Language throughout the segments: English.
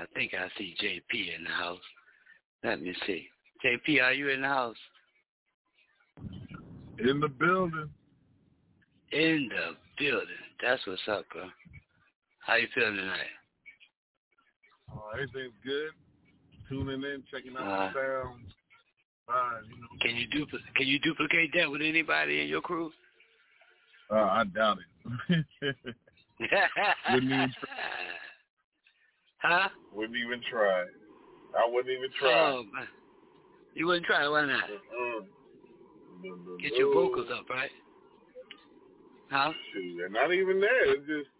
I think I see JP in the house. Let me see. JP, are you in the house? In the building. In the building. That's what's up, bro. How you feeling tonight? Uh, everything's good. Tuning in, checking out Uh, the sounds. Fine, you know. Can you dupl- Can you duplicate that with anybody in your crew? Uh, I doubt it. Wouldn't even huh? Wouldn't even try. I wouldn't even try. Man. You wouldn't try? Why not? Mm-mm. Get your vocals up, right? Huh? Shoot, they're not even there. It's just,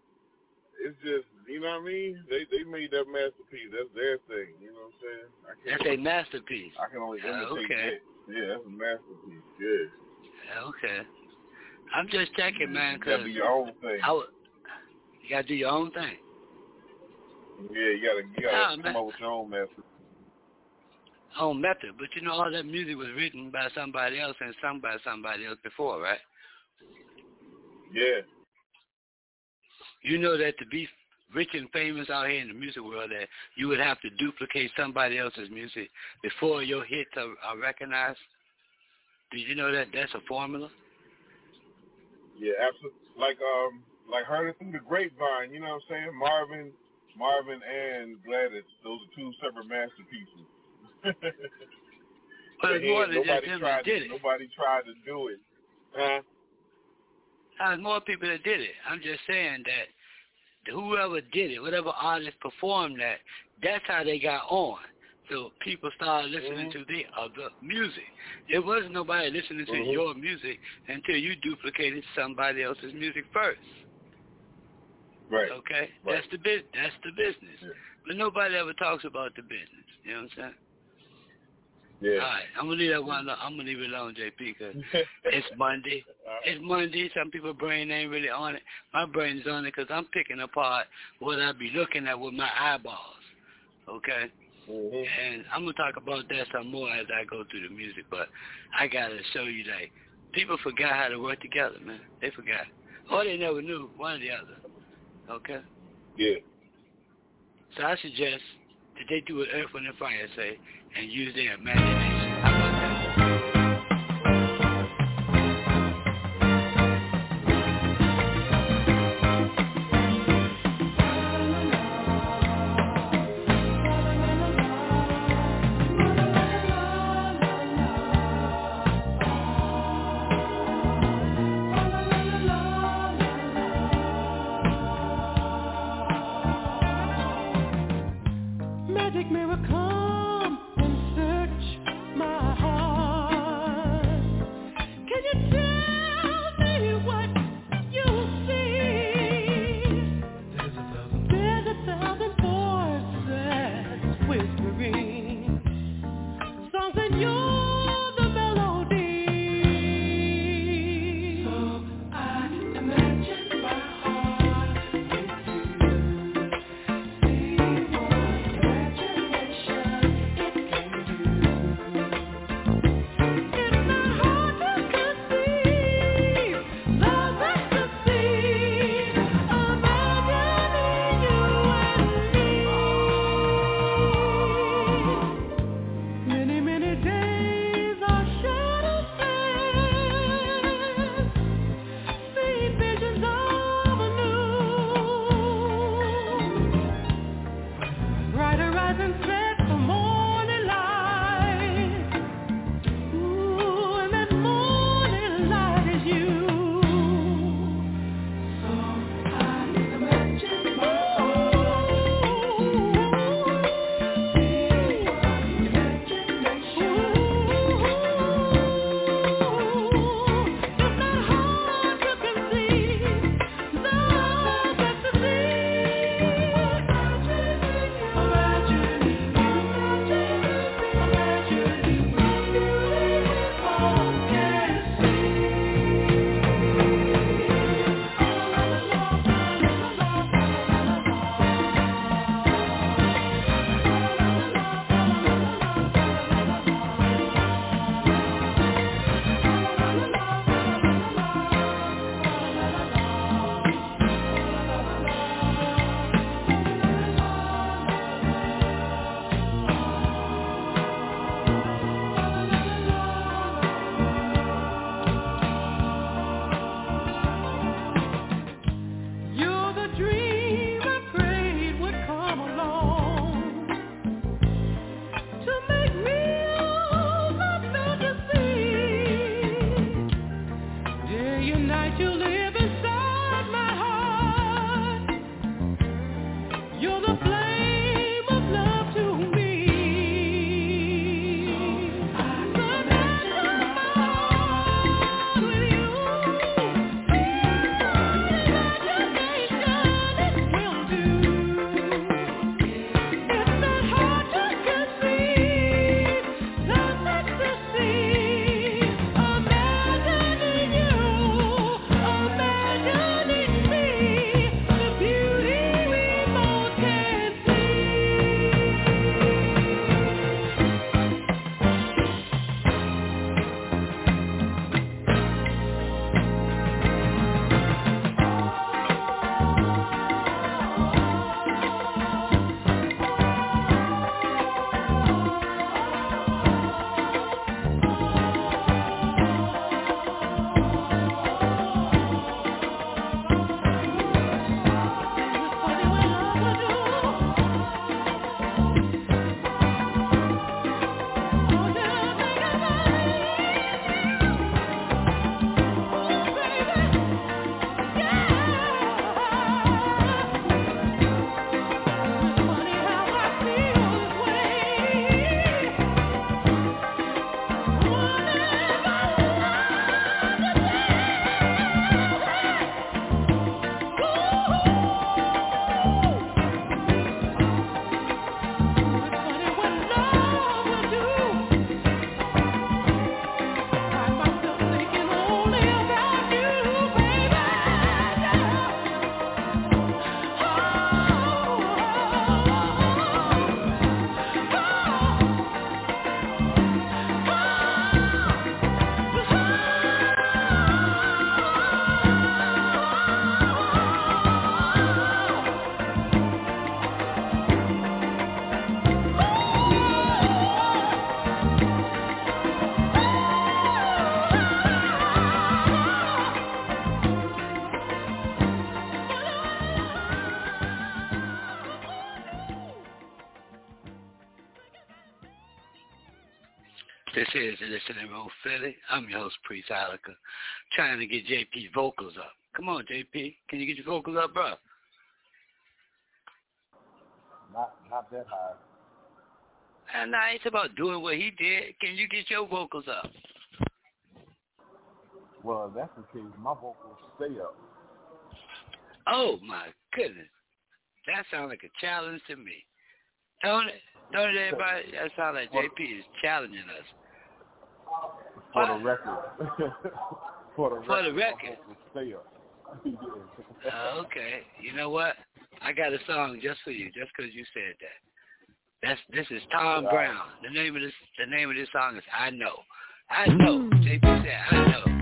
it's just, you know what I mean? They they made that masterpiece. That's their thing. You know what I'm saying? I That's a masterpiece. I can only Uh, imitate okay. it. Yeah, that's a masterpiece. Yeah. Yeah, Okay. I'm just checking, man, You because gotta do your own thing. I would, you got to do your own thing. Yeah, you gotta you gotta Nah, come up with your own masterpiece. Own method. But you know, all that music was written by somebody else and sung by somebody else before, right? Yeah. You know that to be rich and famous out here in the music world, that you would have to duplicate somebody else's music before your hits are, are recognized. Did you know that that's a formula? Yeah, absolutely. Like um, like heard it through the grapevine. You know what I'm saying? Marvin, Marvin, and Gladys. Those are two separate masterpieces. But it's more than just nobody them tried that did to, it. Nobody tried to do it. Huh? There's more people that did it. I'm just saying that whoever did it, whatever artist performed that, that's how they got on. So people started listening Mhm. to the other music. There wasn't nobody listening to Mhm. your music until you duplicated somebody else's music first. Right. Okay, Right. that's the bus That's the business. Yeah. But nobody ever talks about the business. You know what I'm saying? Yeah. All right, I'm gonna leave that one. alone. I'm gonna leave it alone, JP, because it's Monday. It's Monday. Some people's brain ain't really on it. My brain's on it because I'm picking apart what I be looking at with my eyeballs. Okay? Mhm. And I'm going to talk about that some more as I go through the music. But I got to show you that people forgot how to work together, man. They forgot. Or they never knew. One or the other. Okay? Yeah. So I suggest that they do an Earth, Wind, and Fire say and use their imagination. Is the Listening Philly. I'm your host, Priest Ilika, trying to get JP's vocals up. Come on, JP. Can you get your vocals up, bro? Not not that high. And now it's about doing what he did. Can you get your vocals up? Well, if that's the case, my vocals stay up. Oh my goodness. That sounds like a challenge to me. Don't it? Don't it, everybody? That sounds like JP is challenging us. For the record. For the For record. the record. Stay up. Uh, okay. You know what? I got a song just for you, just 'cause you said that. That's this is Tom Brown. The name of this the name of this song is I Know. I know. JP said I know.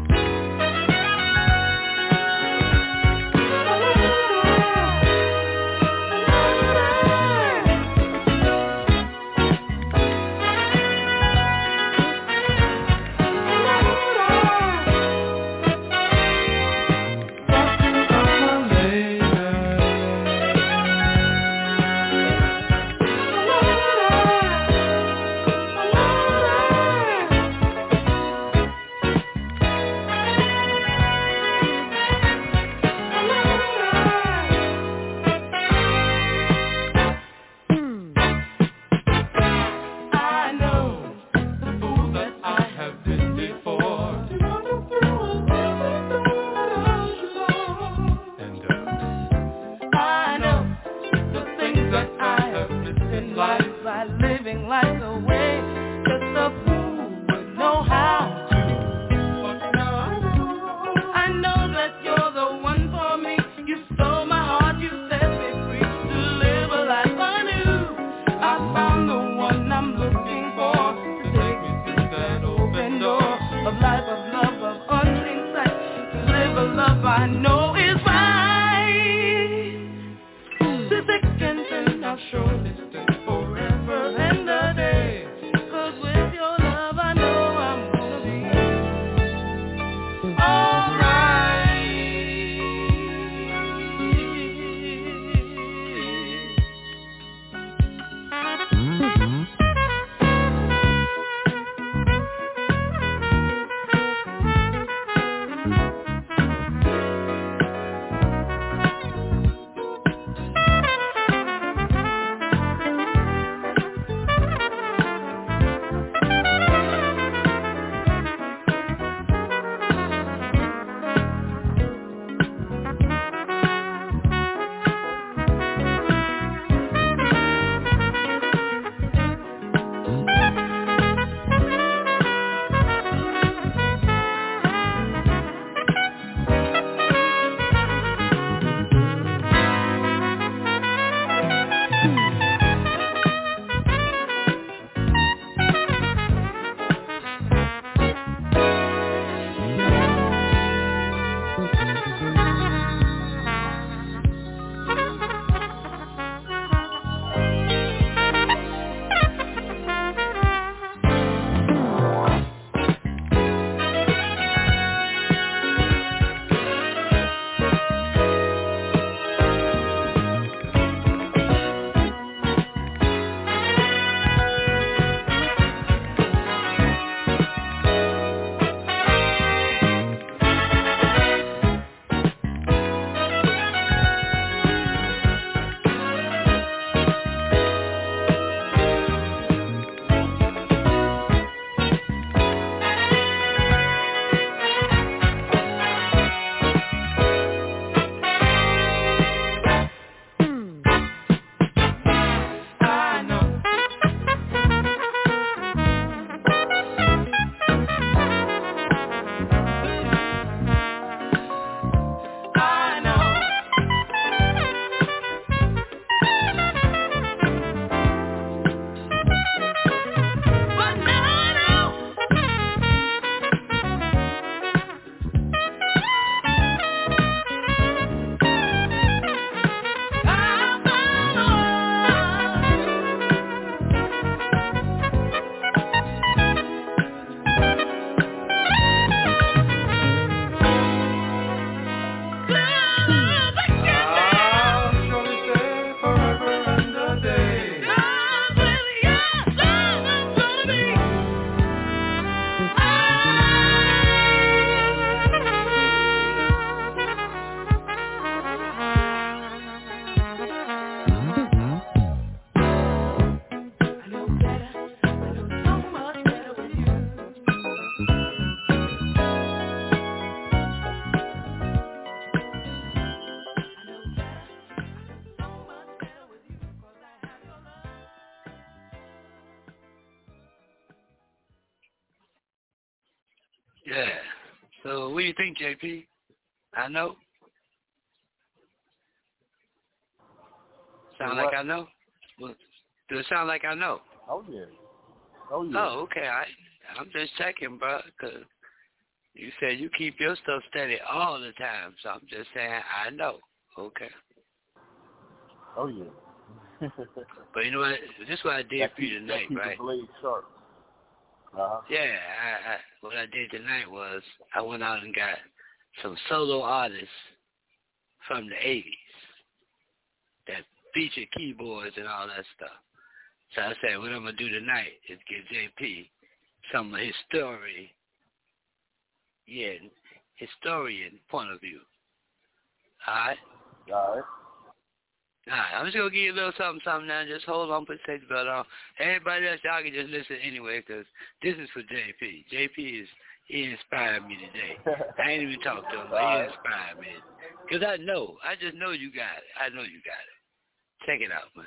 JP? I know. Sound like I know? Do it sound like I know? Oh yeah. Oh yeah. Oh okay. I I'm just checking, bro, because you said you keep your stuff steady all the time, so I'm just saying I know. Okay. Oh yeah. but you know what? This is what I did that for you tonight, right? The blade sharp. Uh-huh. Yeah, I, I, what I did tonight was I went out and got some solo artists from the 80s that feature keyboards and all that stuff. So I said, what I'm going to do tonight is give JP some of his story, yeah, historian point of view. All right? All right. All right, I'm just going to give you a little something, something now. Just hold on, put the safety belt on. Everybody else, y'all can just listen anyway because this is for JP. JP is he inspired me today. I ain't even talked to him, but he inspired me. Because I know. I just know you got it. I know you got it. Check it out, man.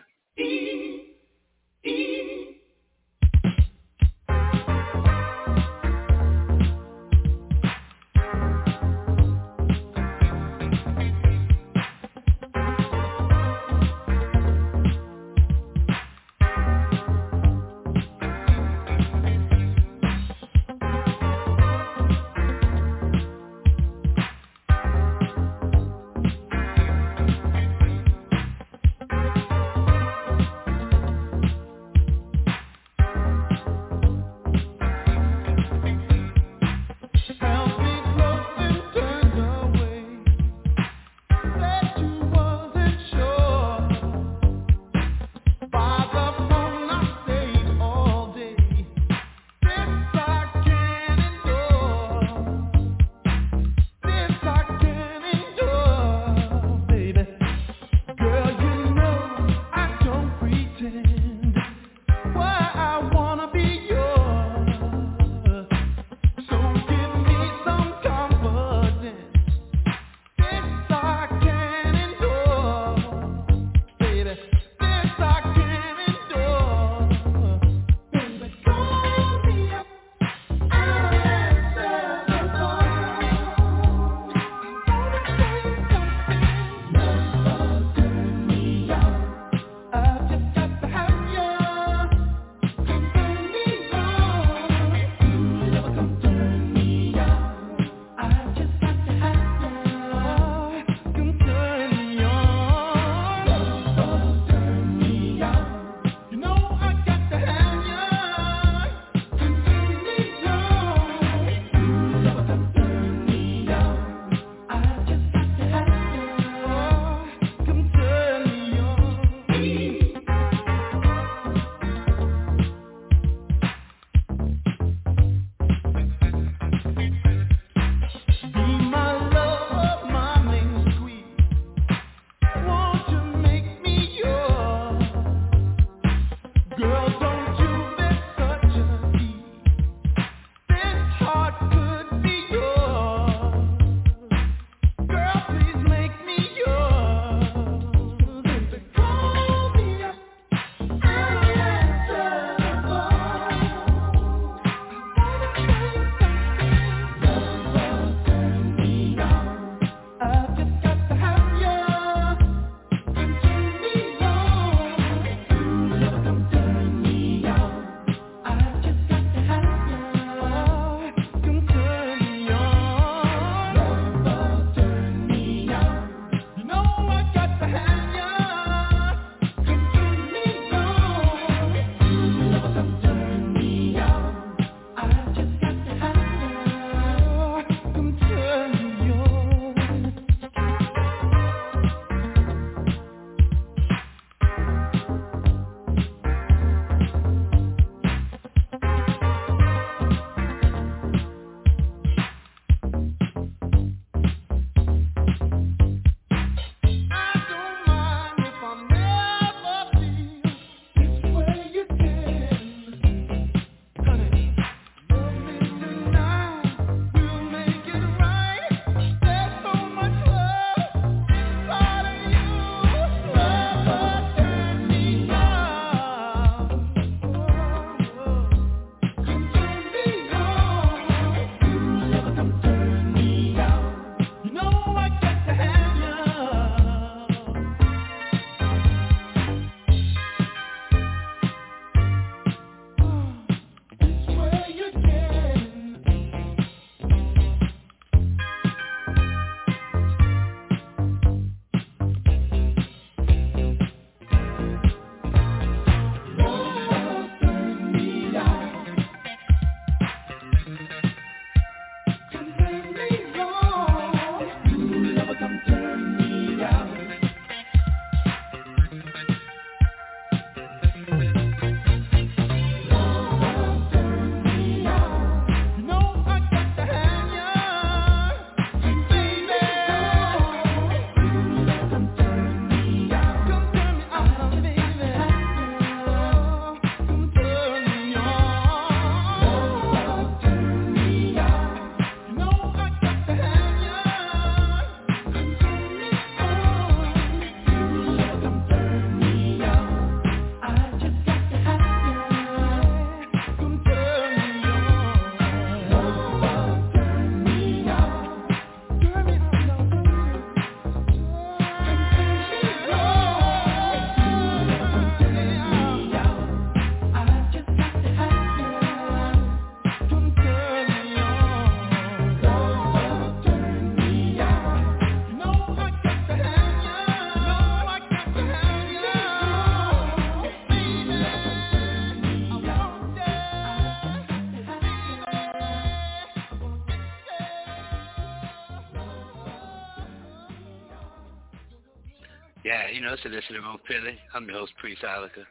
To Listening Room Philly. I'm your host, Priest Ilika.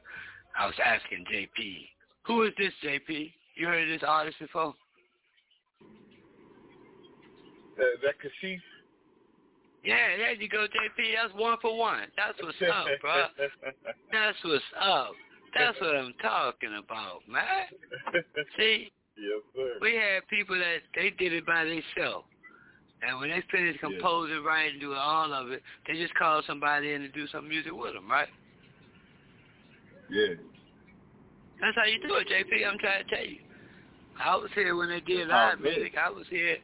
I was asking JP, who is this JP? You heard of this artist before? Uh, that Kashif? Yeah, there you go, JP. That's one for one. That's what's up, bro. That's what's up. That's what I'm talking about, man. See? Yes, sir. We had people that they did it by themselves. And when they finish composing, yeah. writing, doing all of it, they just call somebody in to do some music with them, right? Yeah. That's how you do it, JP. I'm trying to tell you. I was here when they did live oh, music. I was here.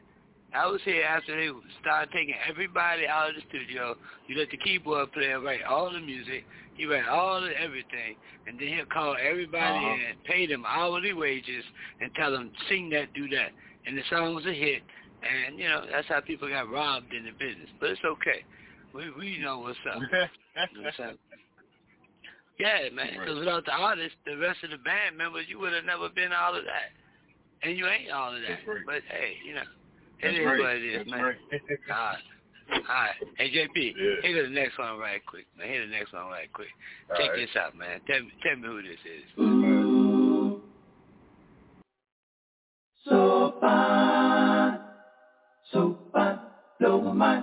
I was here after they started taking everybody out of the studio. You let the keyboard player write all the music. He write all the everything, and then he'll call everybody uh-huh. in, pay them hourly wages, and tell them sing that, do that, and the song was a hit. And, you know, that's how people got robbed in the business. But it's okay. We we know what's up. what's up. Yeah, man. Because right. without the artist, the rest of the band members, you would have never been all of that. And you ain't all of that. Right. But, hey, you know, it That's is right. what it is, That's man. Right. all right. All right. Hey, JP, yeah. here the next one right quick, man. Here the next one right quick. All Check right. this out, man. Tell me, tell me who this is. So fine so fine, blow my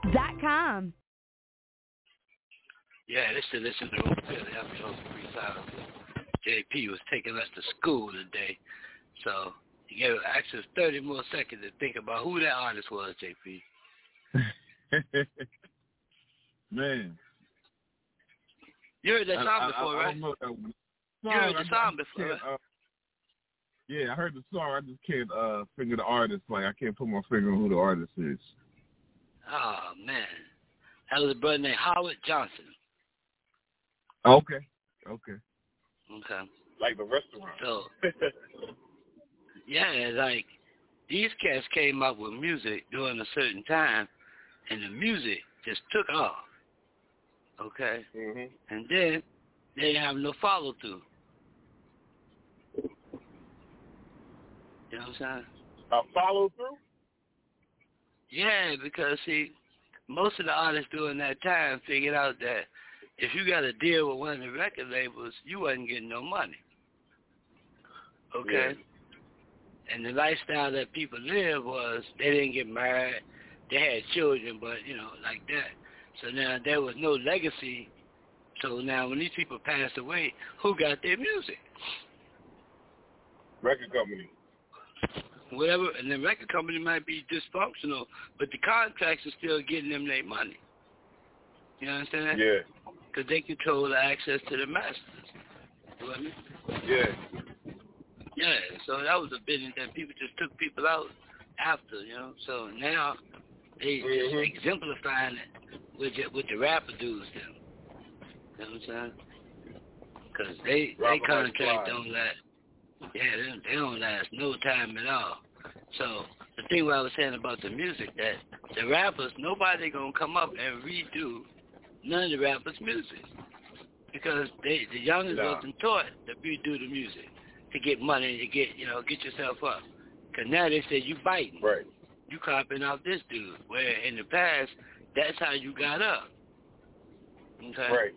therestroomkit.com. Yeah, this is listen to Room Philly. I'm your host, Free JP was taking us to school today, so he gave us 30 more seconds to think about who that artist was, JP. Man. You heard that song I, before, I, I right? don't know that one. You heard the song before, uh, yeah, I heard the song. I just can't uh figure the artist. Like I can't put my finger on who the artist is. Oh, man. That was a brother named Howard Johnson. Okay. Okay. Okay. Like the restaurant. So, yeah, like, these cats came up with music during a certain time, and the music just took off. Okay? mhm. And then they didn't have no follow through. You know what I'm saying? A follow through. Yeah, because see, most of the artists during that time figured out that if you got a deal with one of the record labels, you wasn't getting no money. Okay? And the lifestyle that people lived was they didn't get married, they had children, but you know, like that. So now there was no legacy. So now when these people passed away, who got their music? Record company. Whatever, and the record company might be dysfunctional, but the contracts are still getting them their money. You understand? Yeah. Because they control the access to the masters. You know I mean? Yeah. Yeah, so that was a business that people just took people out after, you know. So now they just Mhm. exemplifying it with the, with the rapper dudes then. You know what I'm saying? Because they they contract don't last. Yeah, they don't, they don't last no time at all. So the thing what I was saying about the music that the rappers nobody gonna come up and redo none of the rappers' music because they the youngest Nah. wasn't taught to redo the music to get money to get you know get yourself up. Cause now they say you biting Right. you copying off this dude. Where in the past, that's how you got up. Okay. Right.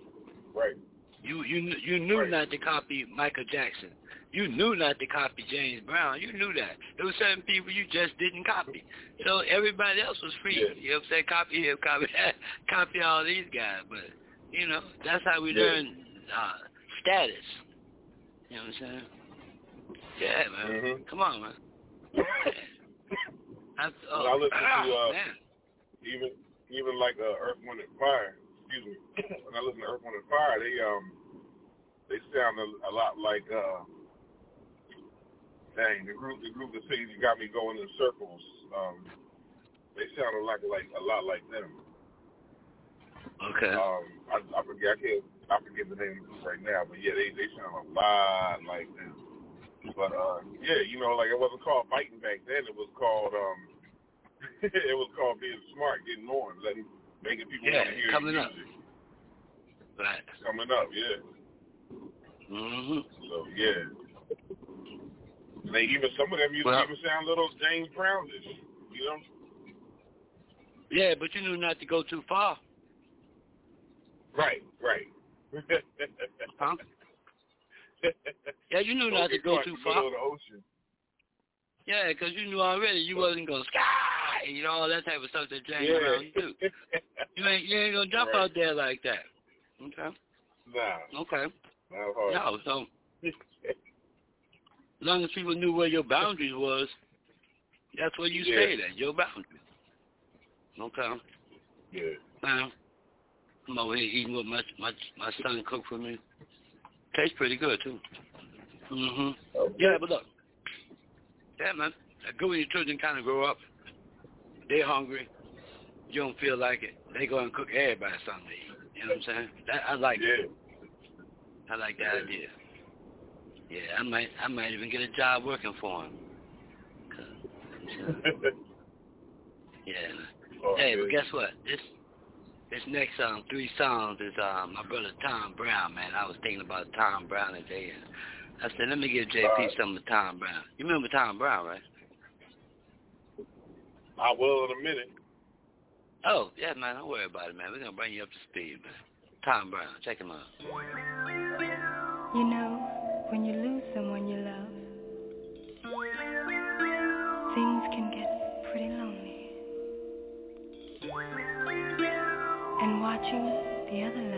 Right. You you you knew Right. not to copy Michael Jackson. You knew not to copy James Brown. You knew that. There were certain people you just didn't copy. So everybody else was free. Yeah. You know what I'm saying? Copy him, copy that, copy all these guys. But you know, that's how we Yeah. learn uh, status. You know what I'm saying? Yeah, man. Mhm. Come on, man. I, oh, When I listen to, ah, uh, man. even even like uh, Earth, Wind and Fire. Excuse me. when I listen to Earth, Wind and Fire, they um they sound a, a lot like uh dang the group the group that says you got me going in circles. Um, they sound a lot like a lot like them. Okay. Um, I, I forget I can't I forget the name of the group right now, but yeah, they they sound a lot like them. But uh, yeah, you know, like it wasn't called biting back then. It was called um, it was called being smart, getting on, letting making people Yeah, want to hear coming up. Right. Coming up, yeah. Mhm. So yeah. And they even some of them music Well- even sound a little James Brownish, you know? Yeah, but you knew not to go too far, Right, right. huh? Yeah, you knew Don't not to go too in the middle far. of the ocean. Yeah, 'cause you knew already you wasn't gonna sky, you know, all that type of stuff that James yeah. Brown do. You ain't you ain't gonna jump Right. out there like that. Okay. nah, Okay. No, so as long as people knew where your boundaries was, that's where you Yeah. stayed at, your boundaries. Okay. yeah. Now, I'm over here eating what my my my son cooked for me. Tastes pretty good too. Mhm. Yeah, but look, yeah, man, good when your children kind of grow up. They're hungry. You don't feel like it. They go and cook everybody something to eat. You know what I'm saying? That, I like it. Yeah. I like the idea. Yeah, I might I might even get a job working for him. yeah. Oh, hey, but guess what? This this next um three songs is uh, my brother Tom Brown, man. I was thinking about Tom Brown today and I said, let me give JP uh, some of Tom Brown. You remember Tom Brown, right? I will in a minute. Oh, yeah, man, don't worry about it, man. We're going to bring you up to speed, man. Tom Brown, check him out. You know, when you lose someone you love, things can get pretty lonely. And watching the other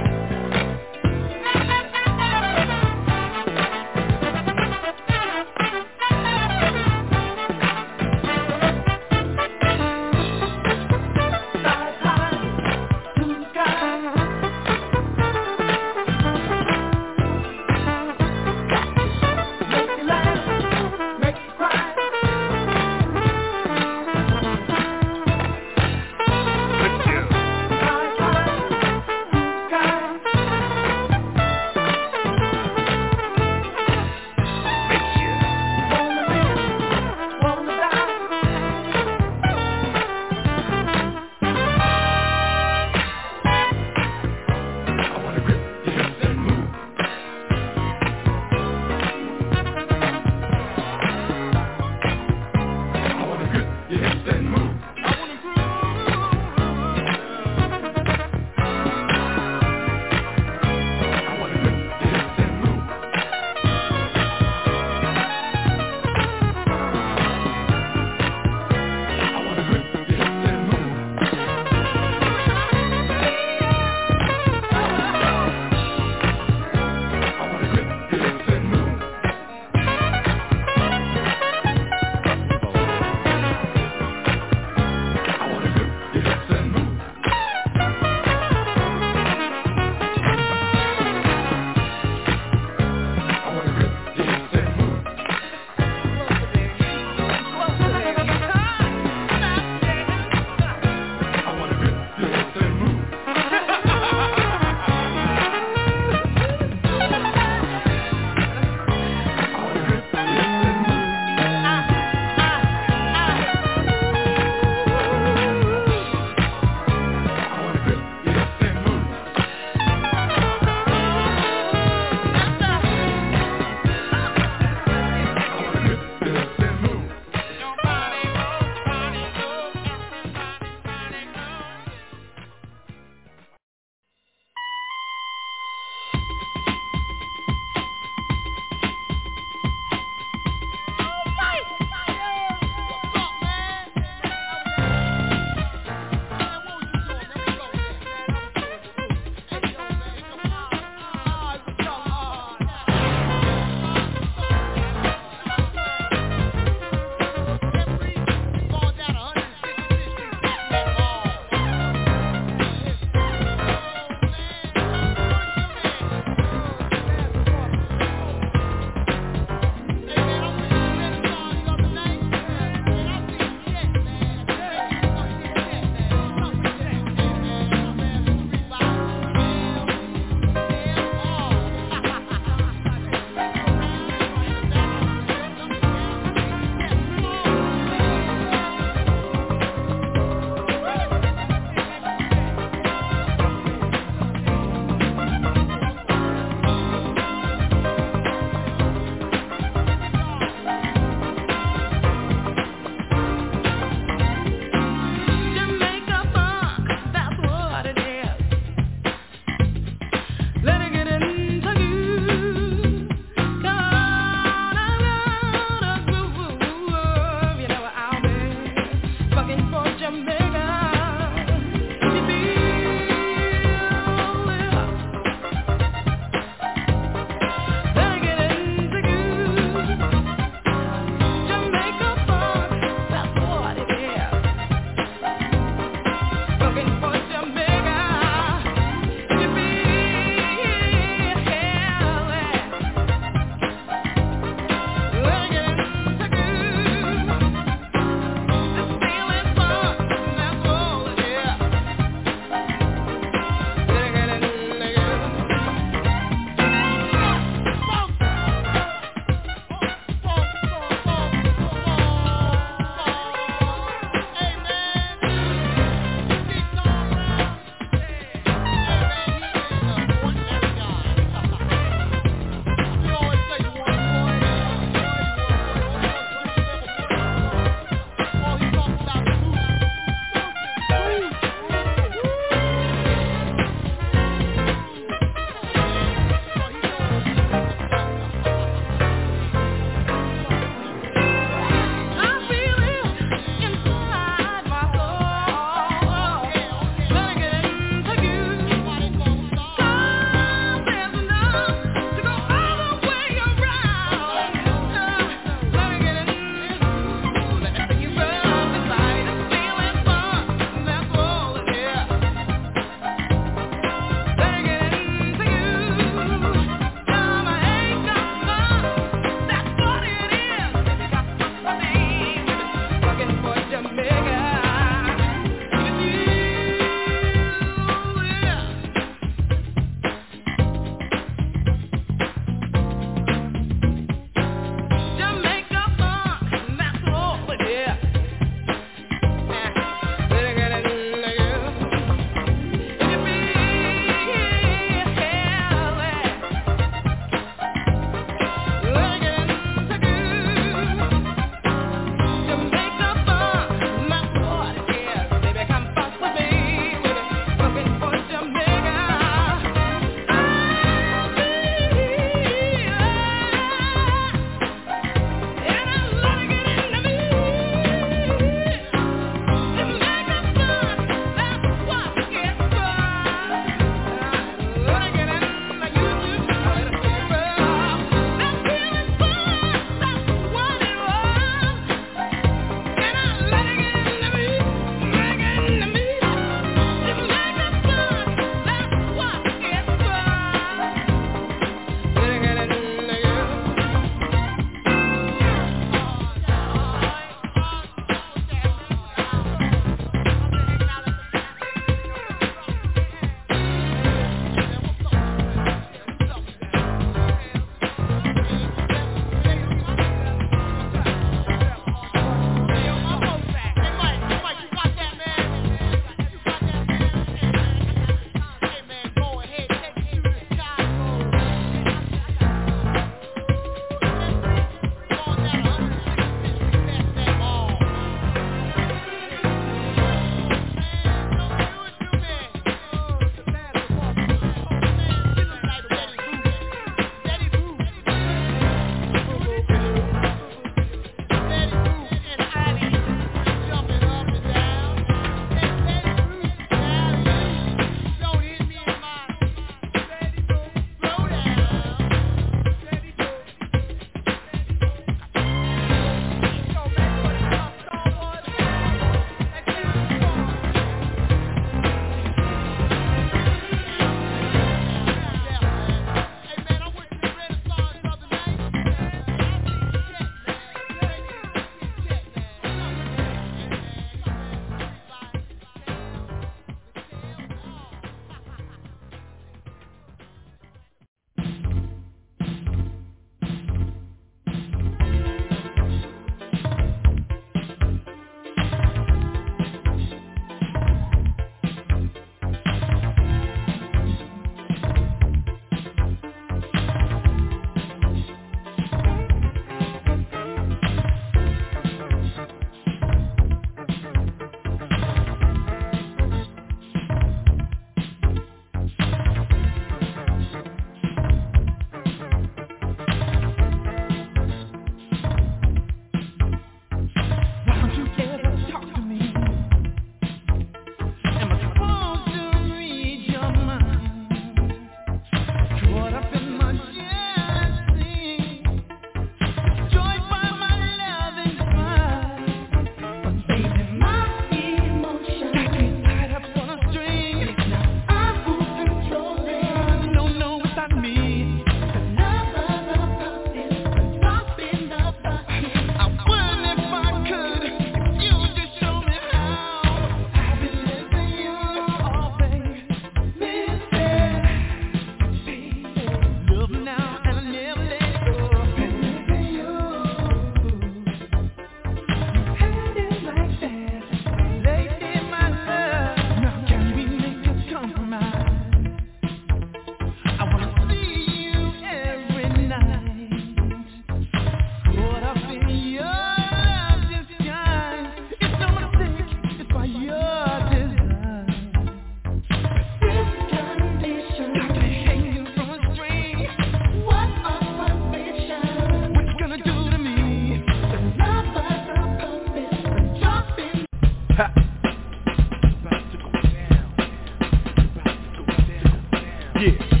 Felipe.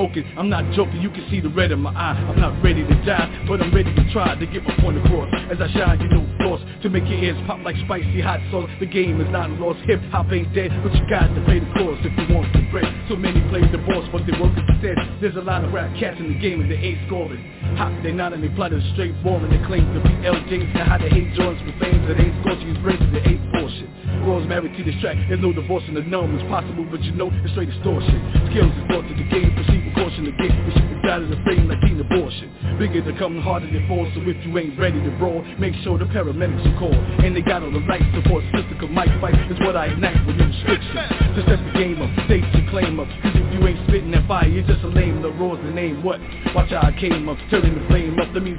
Smoking, I'm not joking, you can see the red in my eye, I'm not ready to die, but I'm ready to try to get my point across, as I shine, you know, force, to make your ears pop like spicy hot sauce, the game is not lost, hip hop ain't dead, but you got to pay the cost if you want to break. so many play the boss, but they work instead, there's a lot of rap cats in the game and they ain't scoring, hot, they not and they plot is straight boring, they claim to be LJs, and how they hate joints with flames that ain't scorching, brings to the eighth portion, Raw's married to this track, there's no divorce in the numb, it's possible, but you know, it's straight extortion, come harder than fall, so if you ain't ready to brawl, make sure the paramedics are called, and they got all the right support, statistical mic fight is what I ignite with restrictions, to set the game up, state your claim up, cause if you ain't spitting that fire, you're just a lame, the Raw's the name, what? Watch how I came up, turning the flame up, that means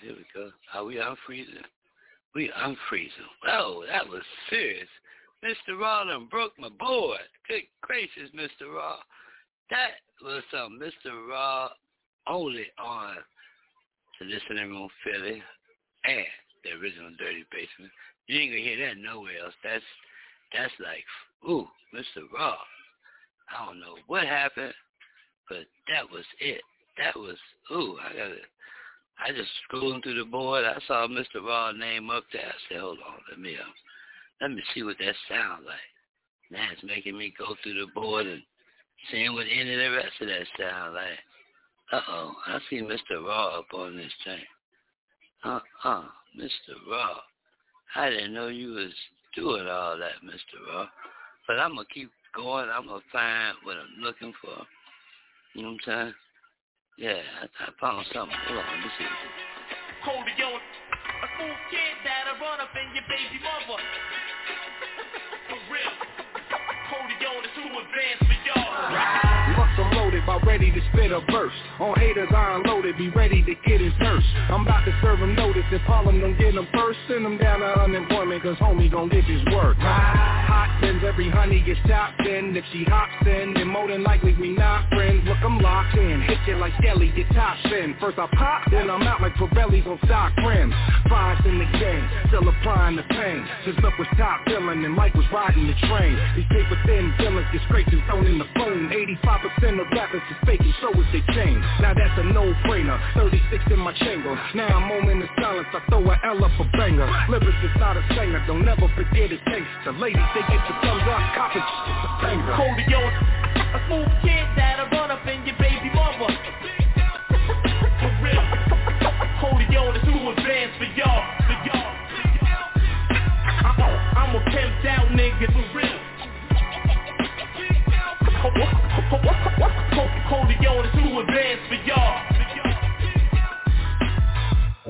Here we go. Are we unfreezing? We unfreezing. Whoa, that was serious. Mr. Raw done broke my board. Good gracious, Mr. Raw. That was some Mr. Raw only on the listening room Philly and the original Dirty Basement. You ain't gonna hear that nowhere else. That's that's like, ooh, Mr. Raw. I don't know what happened, but that was it. That was ooh, I gotta I just scrolling through the board, I saw Mr. Raw name up there. I said, Hold on, let me um let me see what that sounds like. Now it's making me go through the board and seeing what any of the rest of that sound like. Uh oh, I see Mr. Raw up on this thing. Uh-uh, Mr. Raw. I didn't know you was doing all that, Mr. Raw. But I'm going to keep going. I'm going to find what I'm looking for. You know what I'm saying? Yeah, I, I found something. Hold on, let me see. Cody on a fool kid that'll run up in your baby mother. For real. Cody on is too advanced ready to spit a verse. On haters, I unloaded, be ready to get his purse. I'm about to serve him notice. If Harlem don't get him first, send him down to unemployment, cause homie gon' get his work. Hot pins, every honey gets chopped in. If she hops in, then more than likely we not friends. Look, I'm locked in. Hit you like Skelly, get top in. First I pop, then I'm out like Pirelli's on stock rims. Fives in the game, still applying the pain. Since look was top billing and Mike was riding the train. These paper thin villains get scraped and thrown in the phone. 85% of rappers is so is they change. Now that's a no-brainer. 36 in my chamber. Now I'm moment of silence, I throw a L up a banger. Lyrics inside a singer, don't never forget it takes. The ladies, they get the thumbs up, cop it, just a banger. Cody on a smooth kid that'll run up in your baby mama. For real. Cody for y'all, for y'all. I'm a pimped out nigga, for real.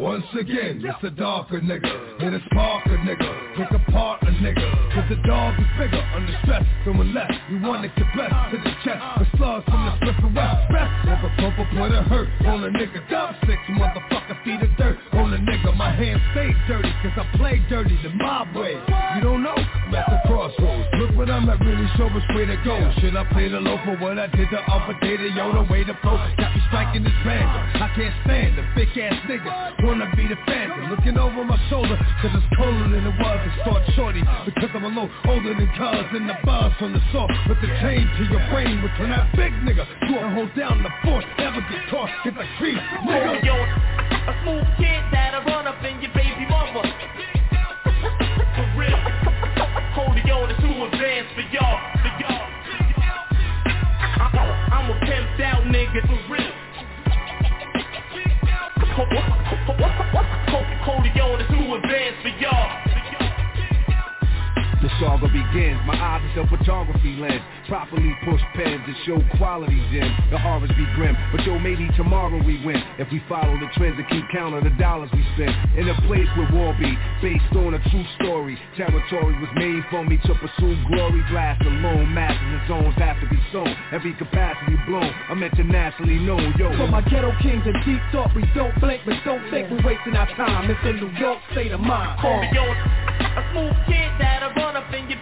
Once again, it's a darker nigga, and it's Parker nigga, pick apart a nigga, cause the dog is bigger, under stress, someone left, you it to bless to the chest, the slugs from the Smith and West, best, never pump a hurt on a nigga, dub six, motherfucker, feet of dirt on a nigga, my hands stay dirty, cause I play dirty the mob way, you don't know, I'm at the crossroads, look what I'm at, really show which way to go, should I play the low for what I did the other day, to yo, the way to flow, got me striking this random, I can't stand the big ass nigga, wanna be the phantom Looking over my shoulder Cause it's colder than it was. And start shorty Because I'm a little older than cuz And the buzz on the saw. With the chain to your brain Will turn that big nigga. To a hold down the force Never get caught Get the creep nigga a smooth kid that'll run up in your baby mother Properly push pens and show quality gems The horrors be grim, but yo maybe tomorrow we win. If we follow the trends and keep count of the dollars we spend. In a place where war be, based on a true story. Territory was made for me to pursue glory. Blast alone, masses and zones have to be sown. Every capacity blown, I'm internationally known, yo. For my ghetto kings and deep thought, we don't blink but don't think we're wasting our time. It's a New York state of mind. Cody on a smooth kid that'll run up in your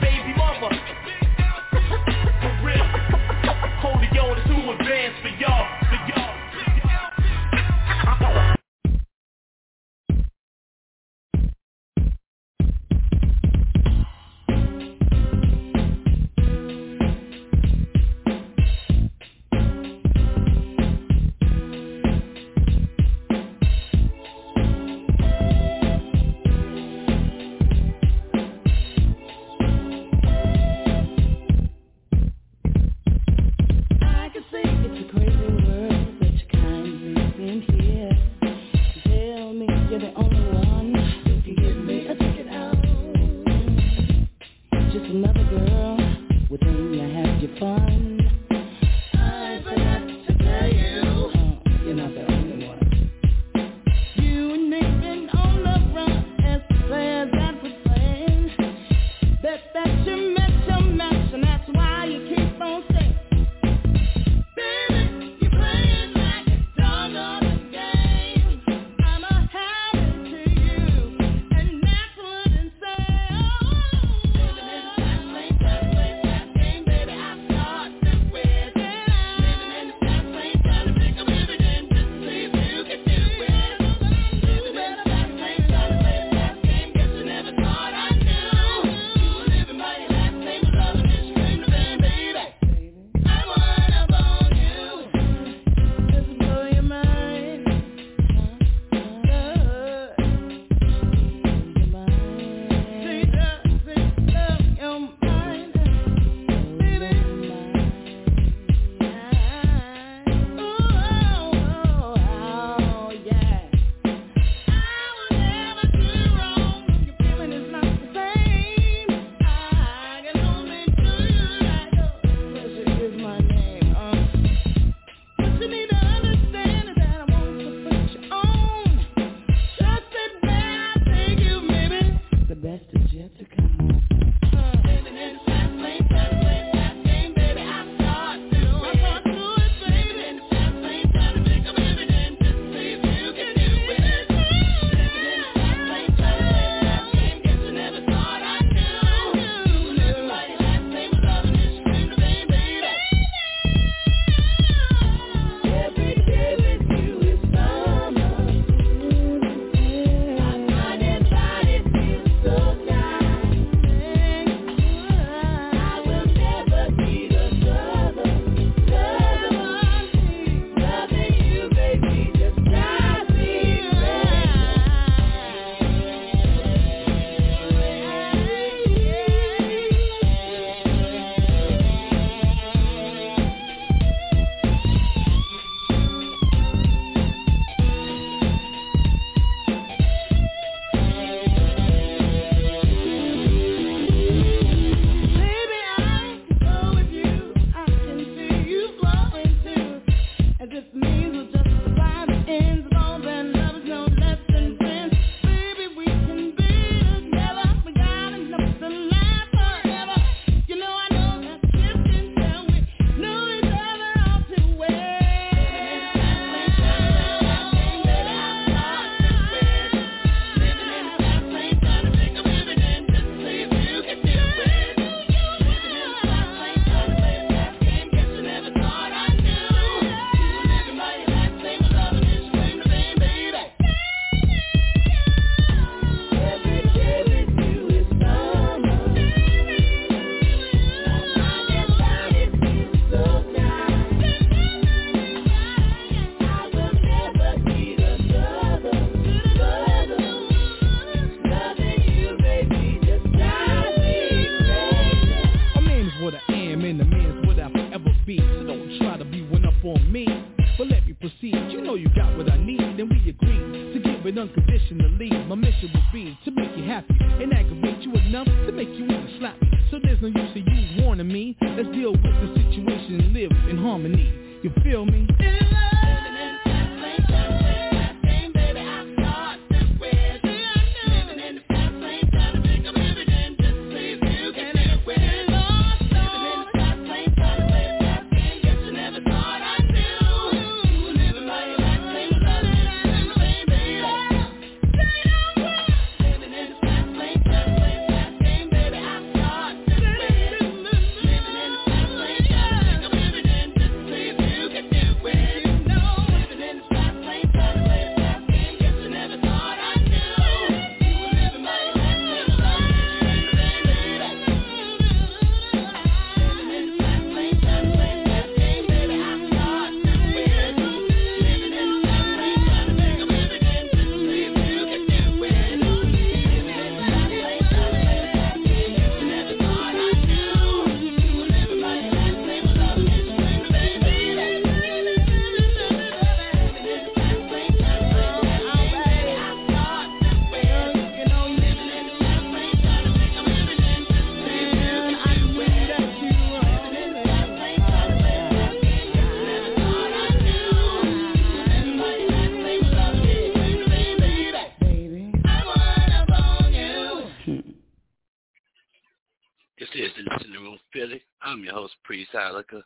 Priest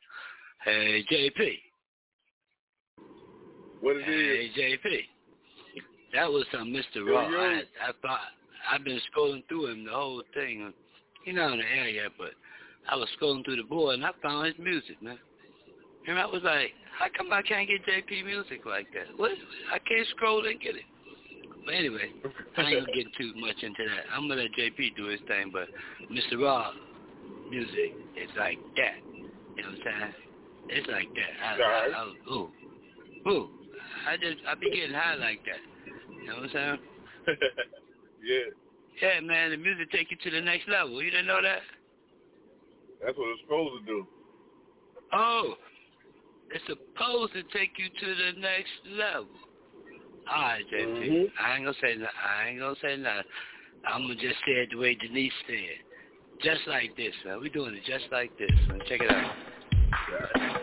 Hey, JP. What it hey, is? JP. That was some Mr. Raw. I, I thought I've been scrolling through him the whole thing. He's not on the air yet, but I was scrolling through the board and I found his music, man. And I was like, how come I can't get JP music like that? What? I can't scroll and get it. But anyway, I ain't gonna get too much into that. I'm gonna let JP do his thing, but Mr. Raw music is like that. You know what I'm saying? It's like that. I, I, I, ooh, ooh. I just I be getting high like that. You know what I'm saying? yeah, Yeah, man. The music take you to the next level. You didn't know that? that's what it's supposed to do. Oh, it's supposed to take you to the next level. All right, JP. Mhm. I ain't gonna say nothing. I ain't gonna say nothing. I'm gonna just say it the way Denise said. Just like this, man. We doing it just like this, man. Check it out. God.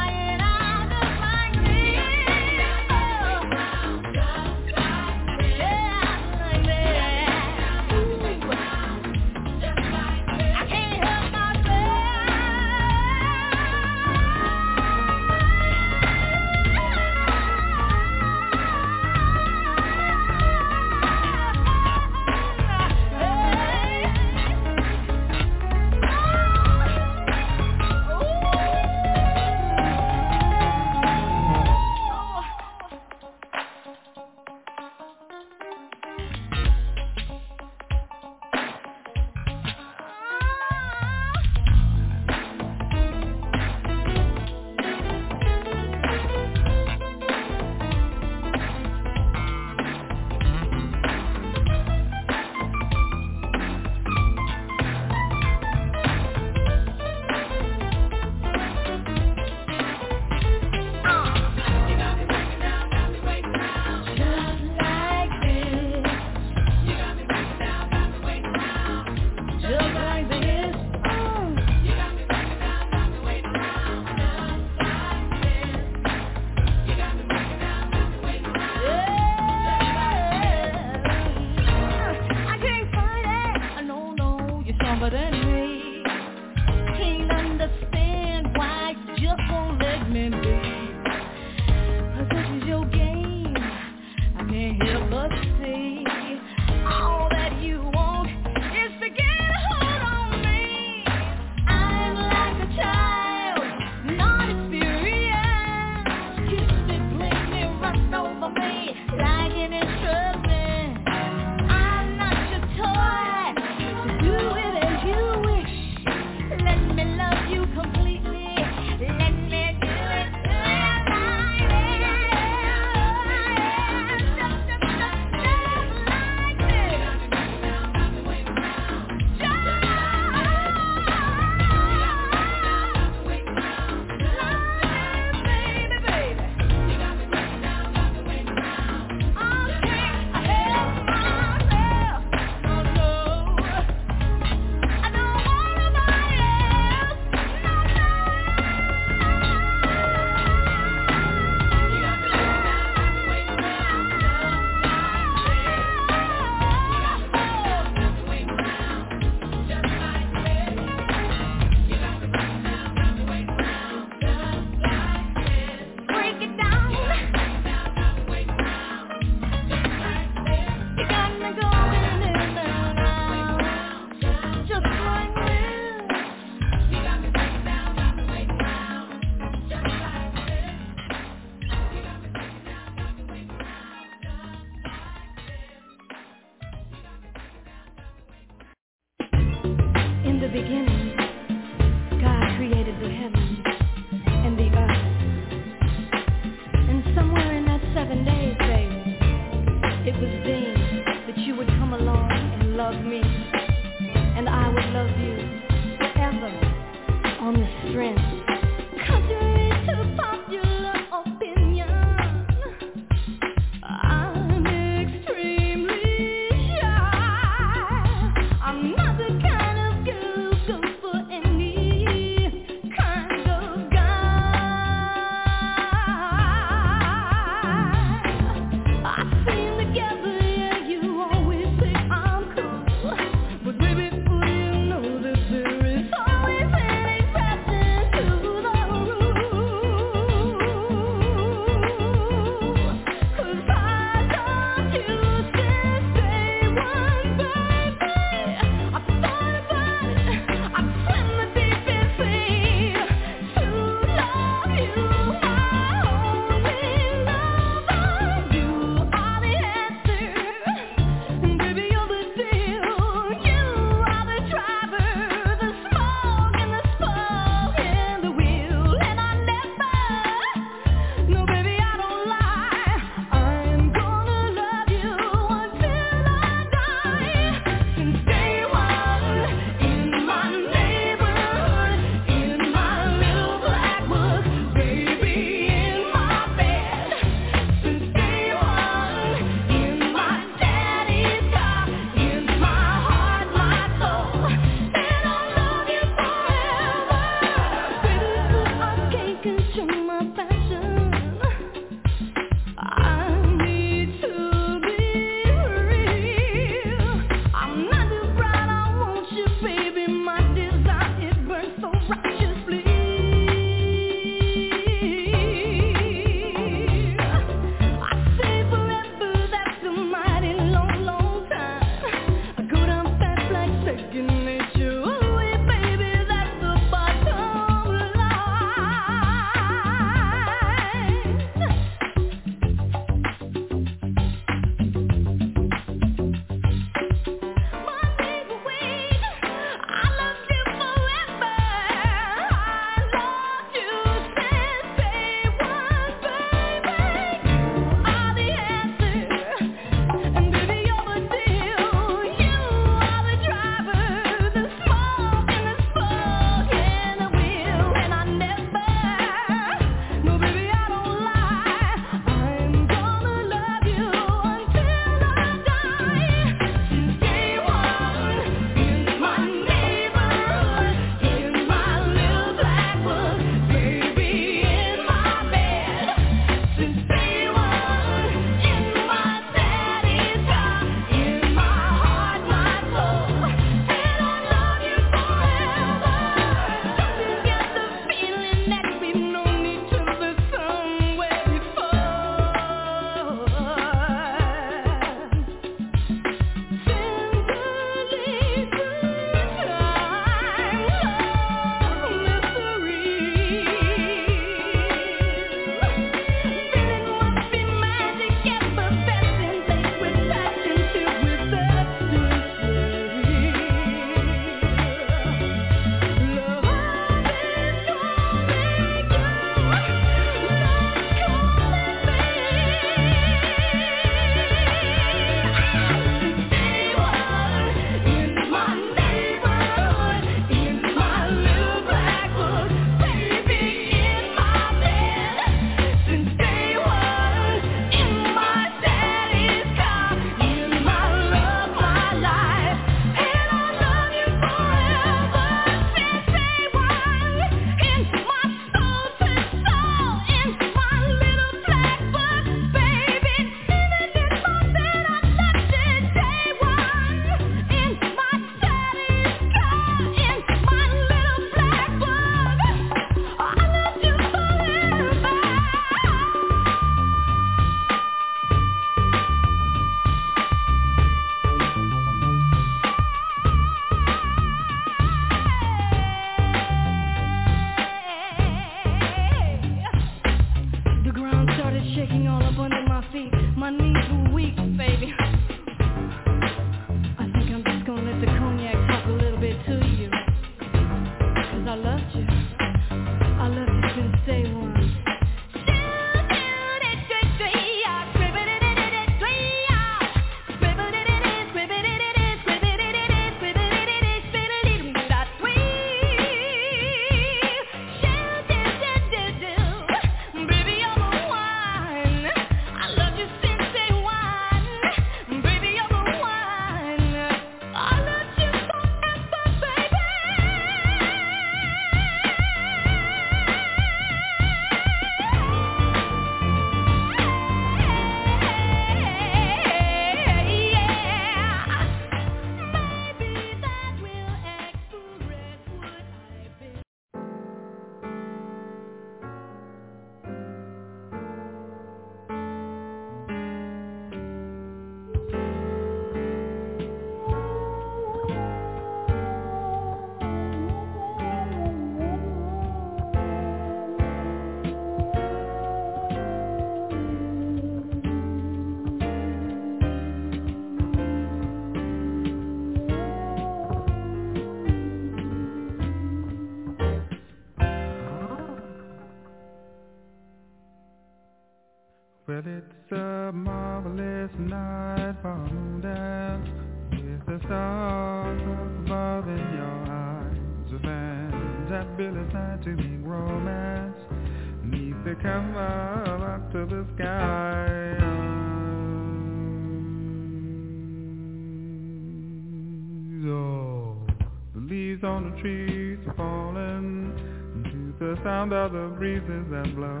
Sound of the breezes that blow.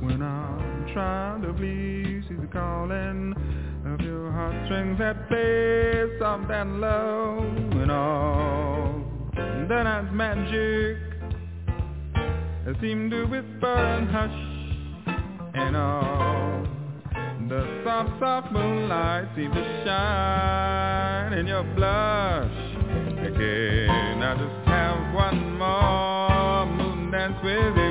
When I'm trying to please the calling of your heartstrings that play soft and low. And all the night's magic seem to whisper and hush. And all the soft, soft moonlight seems to shine in your blush. Can dance with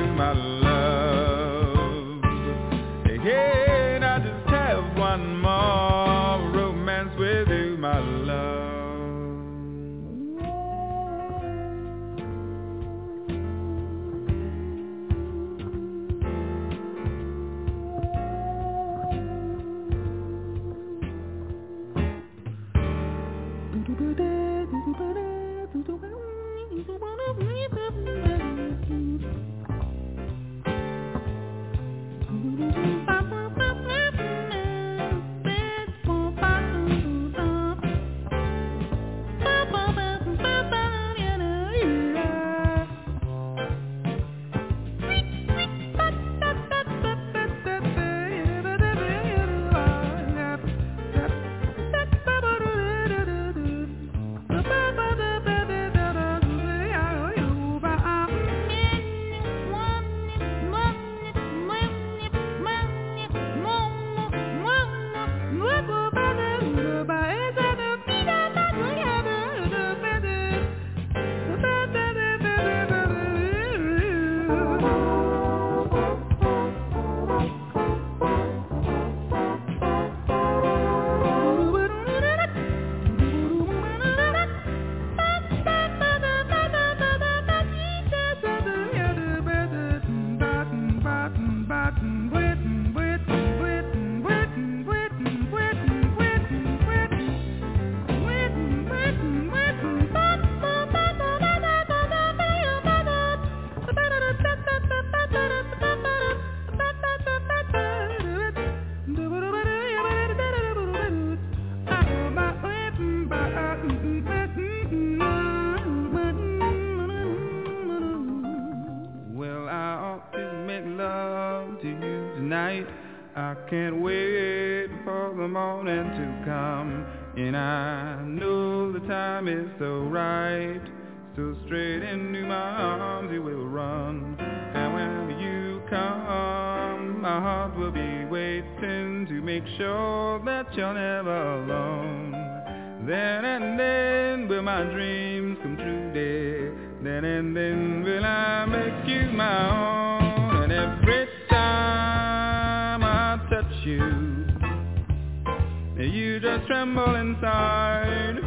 tremble inside.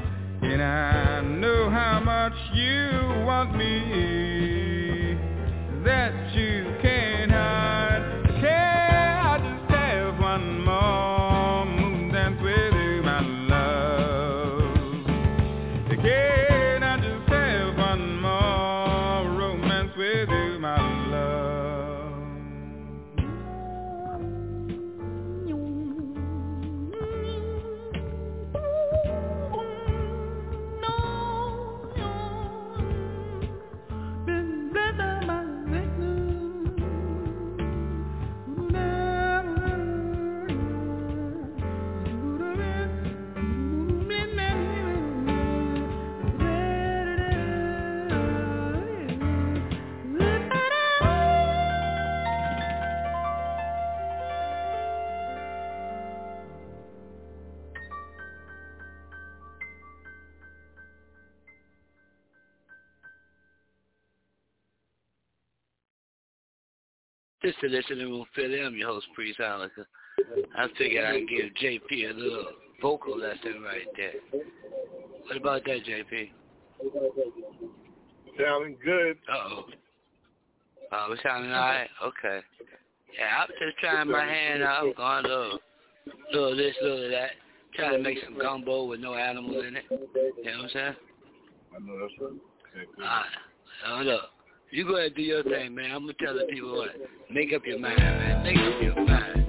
And I know how much you want me. That you can't to we'll fit in. your host, Priest Ilika. I figured I'd give JP a little vocal lesson right there. What about that, JP? Sounding good. Uh-oh. Oh, we sounding all right? Okay. Yeah, I'm just trying my hand out. I'm going a little, little this, little that. Trying to make some gumbo with no animals in it. You know what I'm saying? I know that's right. Okay. All right. Hold up. You go ahead and do your thing, man. I'm gonna tell the people what. Make up your mind, man. Make up your mind.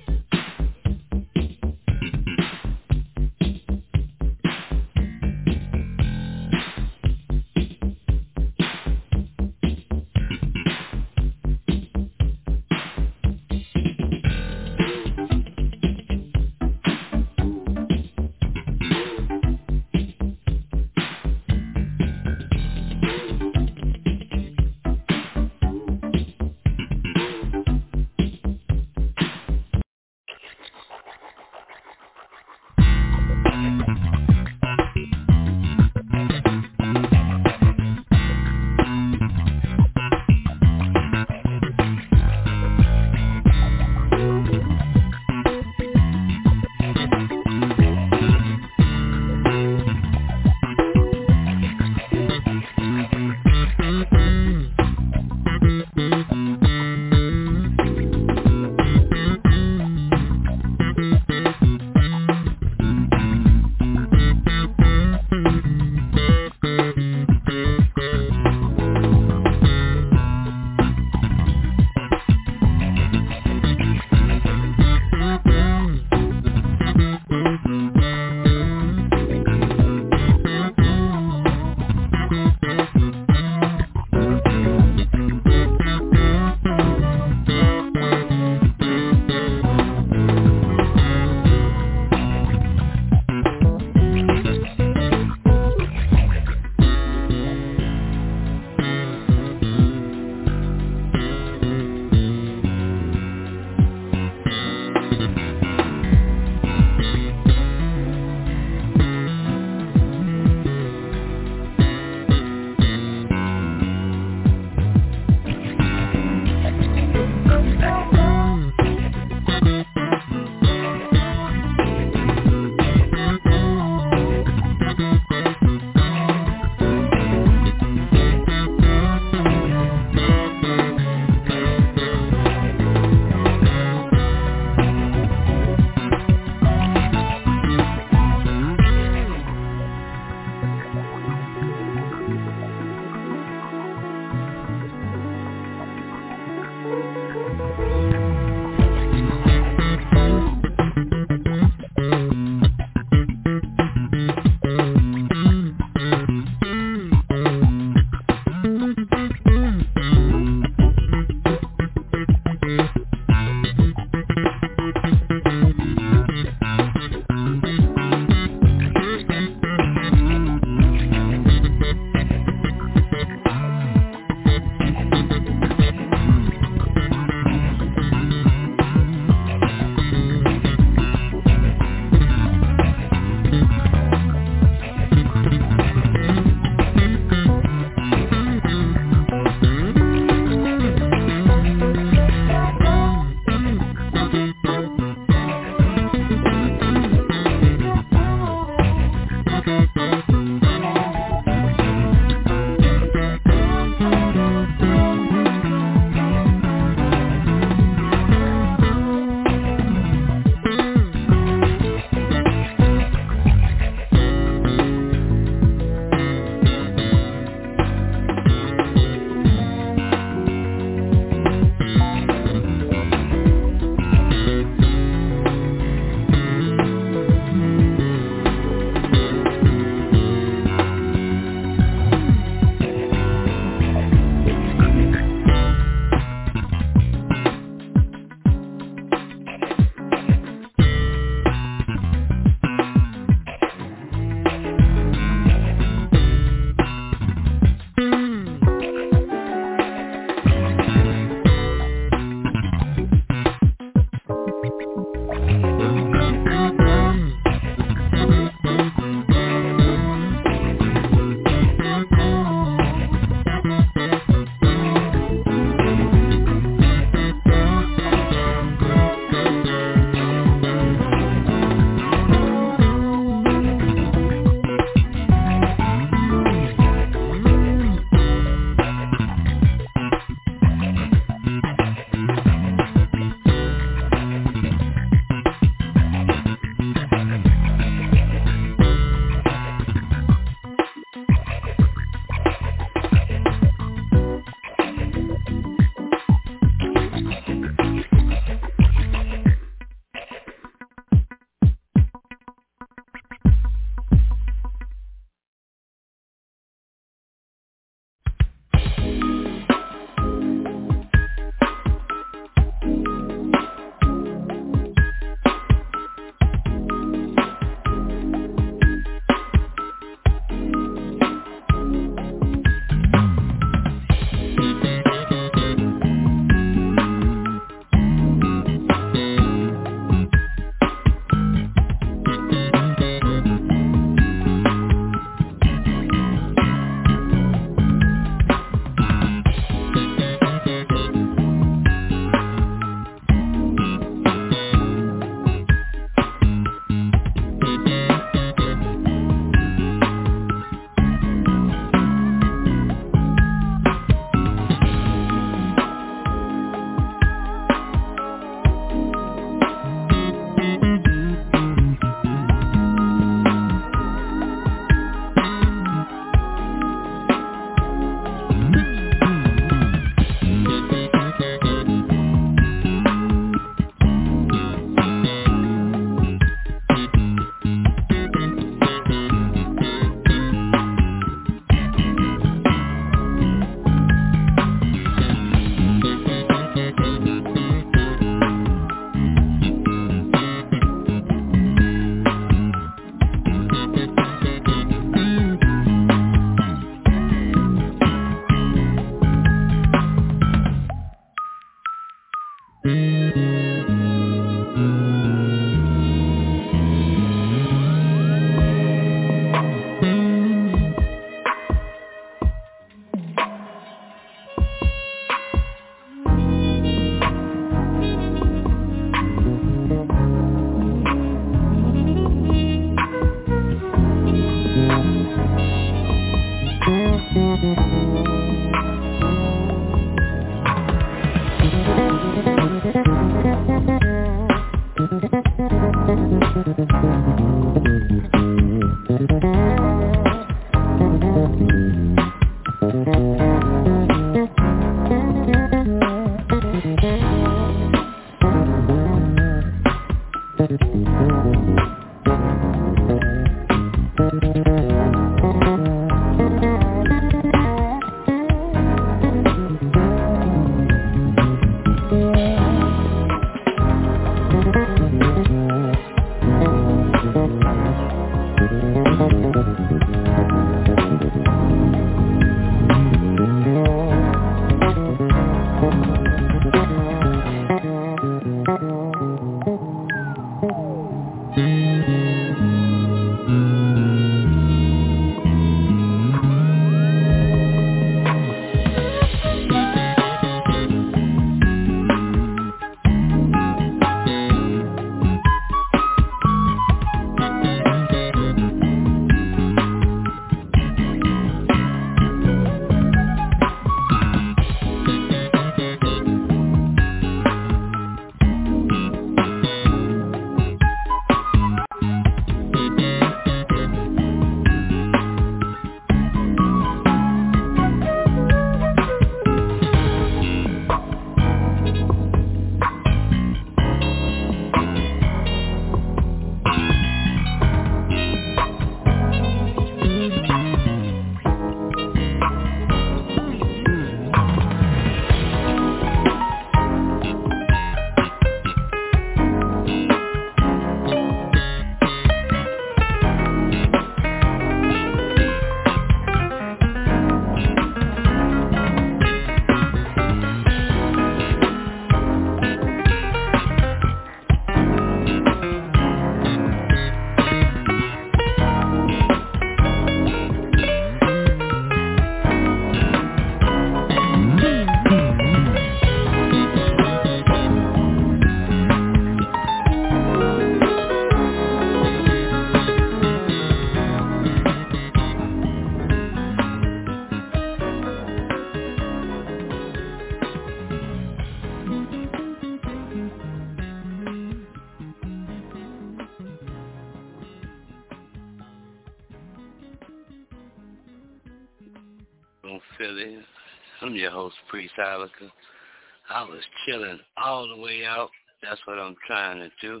Was chilling all the way out. That's what I'm trying to do.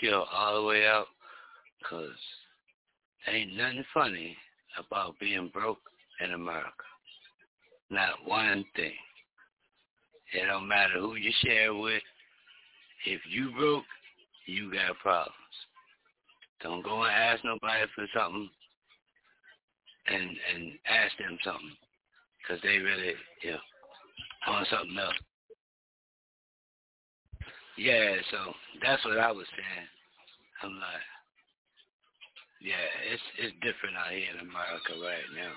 Chill all the way out. Because ain't nothing funny about being broke in America. Not one thing. It don't matter who you share with. If you broke, you got problems. Don't go and ask nobody for something and and ask them something because they really, know, on something else. Yeah, so that's what I was saying. I'm like, yeah, it's it's different out here in America right now.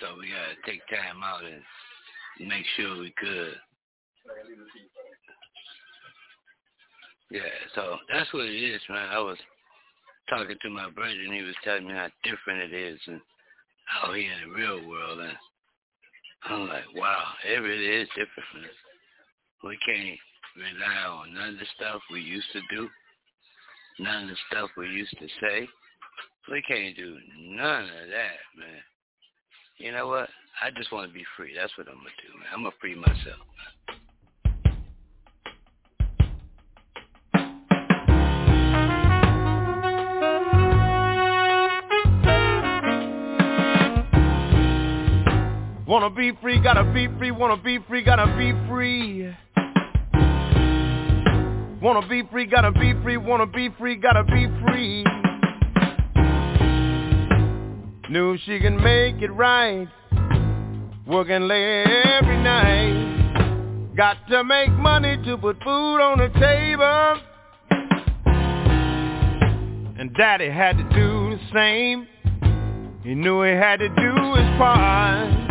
So we gotta take time out and make sure we good. Yeah, so that's what it is, man. I was talking to my brother and he was telling me how different it is and out here in the real world and I'm like, wow, really is different. We can't rely on none of the stuff we used to do, none of the stuff we used to say. We can't do none of that, man. You know what? I just want to be free. That's what I'm gonna do, man. I'm gonna free myself. Wanna be free, gotta be free, wanna be free, gotta be free. Wanna be free, gotta be free, wanna be free, gotta be free. Knew she can make it right, working late every night. Got to make money to put food on the table. And daddy had to do the same. He knew he had to do his part.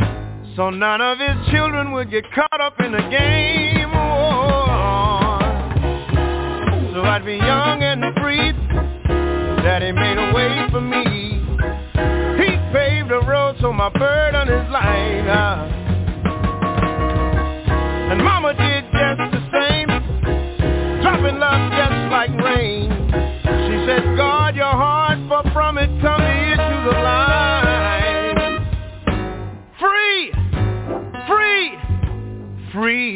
So none of his children would get caught up in the game. Oh. So I'd be young and free. Daddy made a way for me. He paved the road so my burden is light. Uh. And mama did just the same. Dropping love just like rain. She said, free.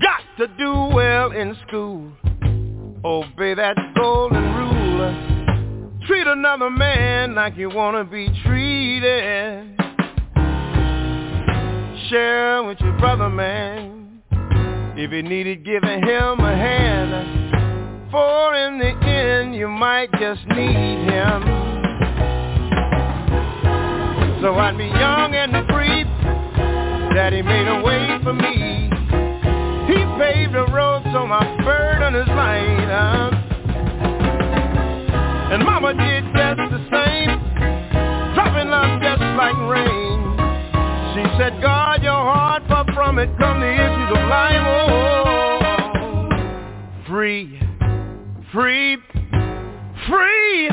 Got to do well in school, obey that golden rule. Treat another man like you want to be treated. Share with your brother, man. If you needed giving him a hand, for in the end you might just need him. So I'd be young and free. Daddy made a way for me. He paved the road so my burden is light. Uh. And mama did just the same. Dropping love just like rain. She said, guard your heart, for from it come the issues of life. Oh, free free, free.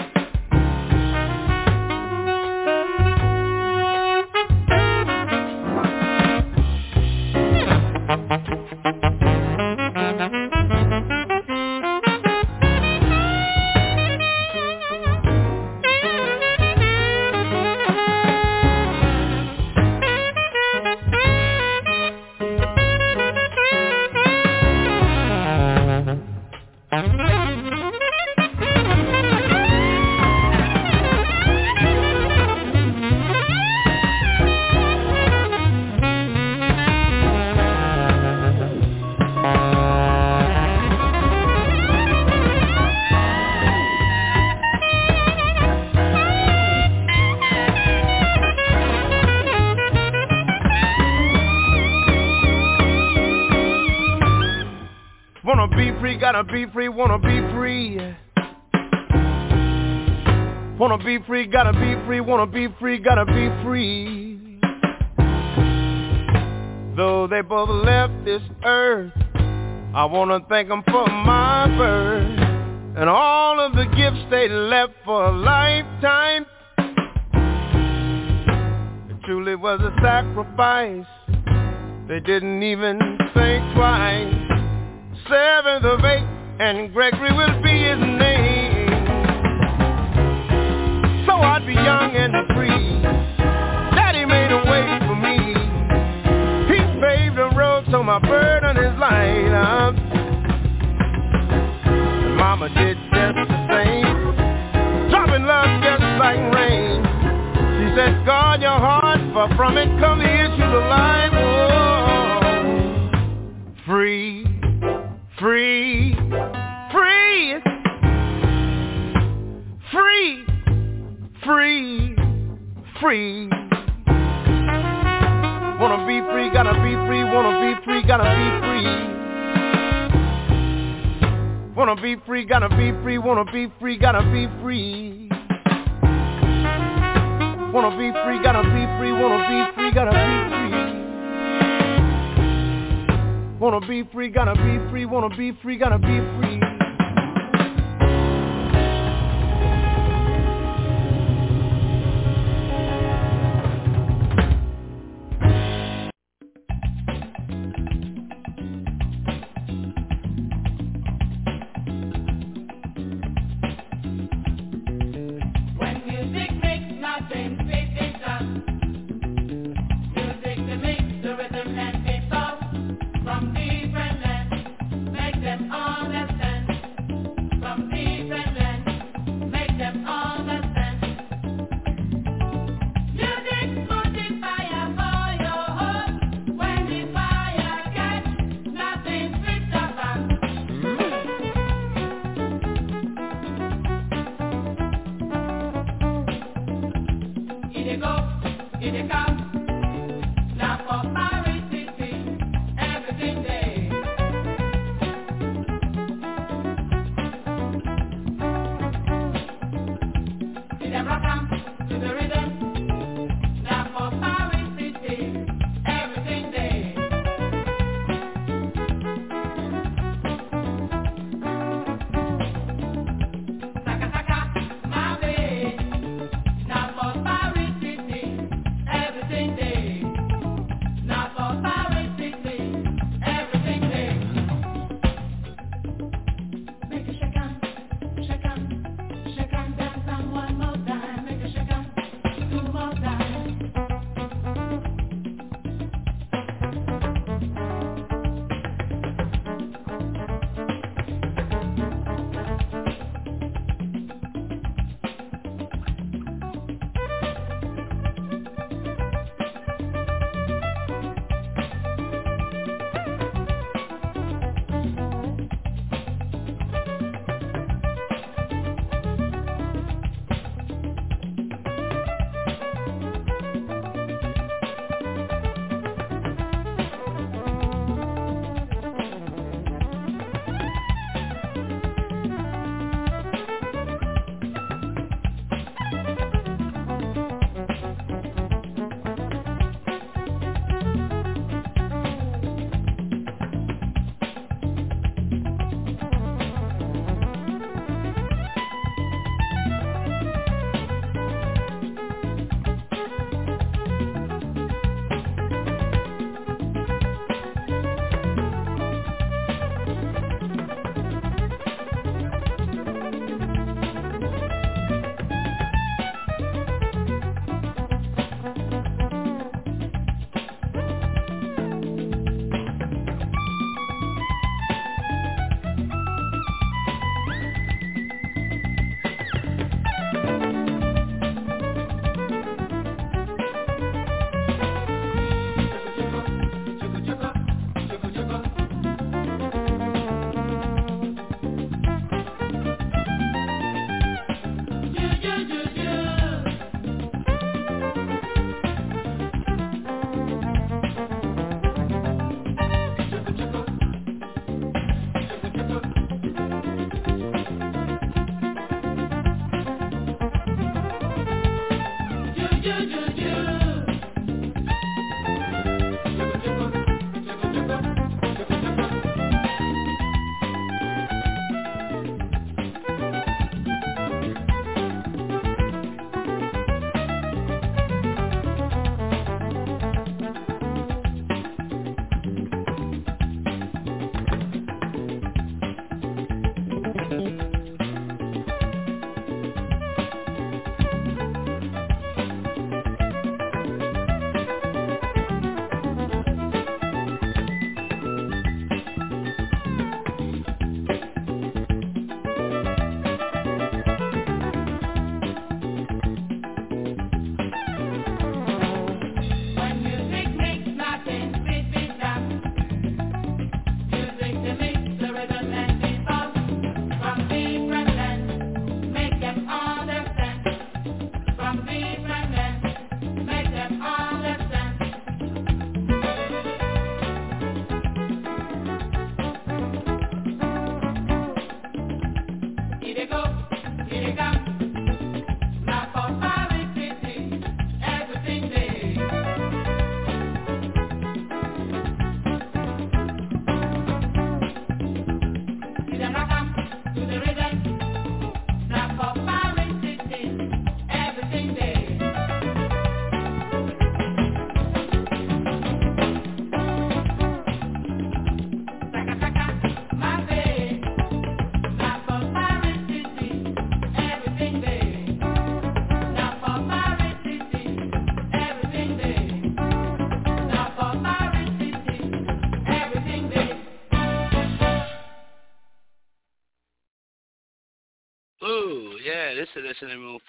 Be free, wanna be free. Wanna be free, gotta be free, wanna be free, gotta be free. Though they both left this earth, I wanna thank them for my birth and all of the gifts they left for a lifetime. It truly was a sacrifice. They didn't even think twice. Seventh of eight, and Gregory will be his name. So I'd be young and free. Daddy made a way for me. He paved the road so my burden is light up. Mama did just the same. Dropping love just like rain. She said, guard your heart, for from it come the issues of life. Oh, free, free, free, free. Wanna be free, gotta be free, wanna be free, gotta be free. Wanna be free, gotta be free, wanna be free, gotta be free. Wanna be free, gotta be free, wanna be free, gotta be free. Wanna be free, gotta be free, wanna be free, gotta be free.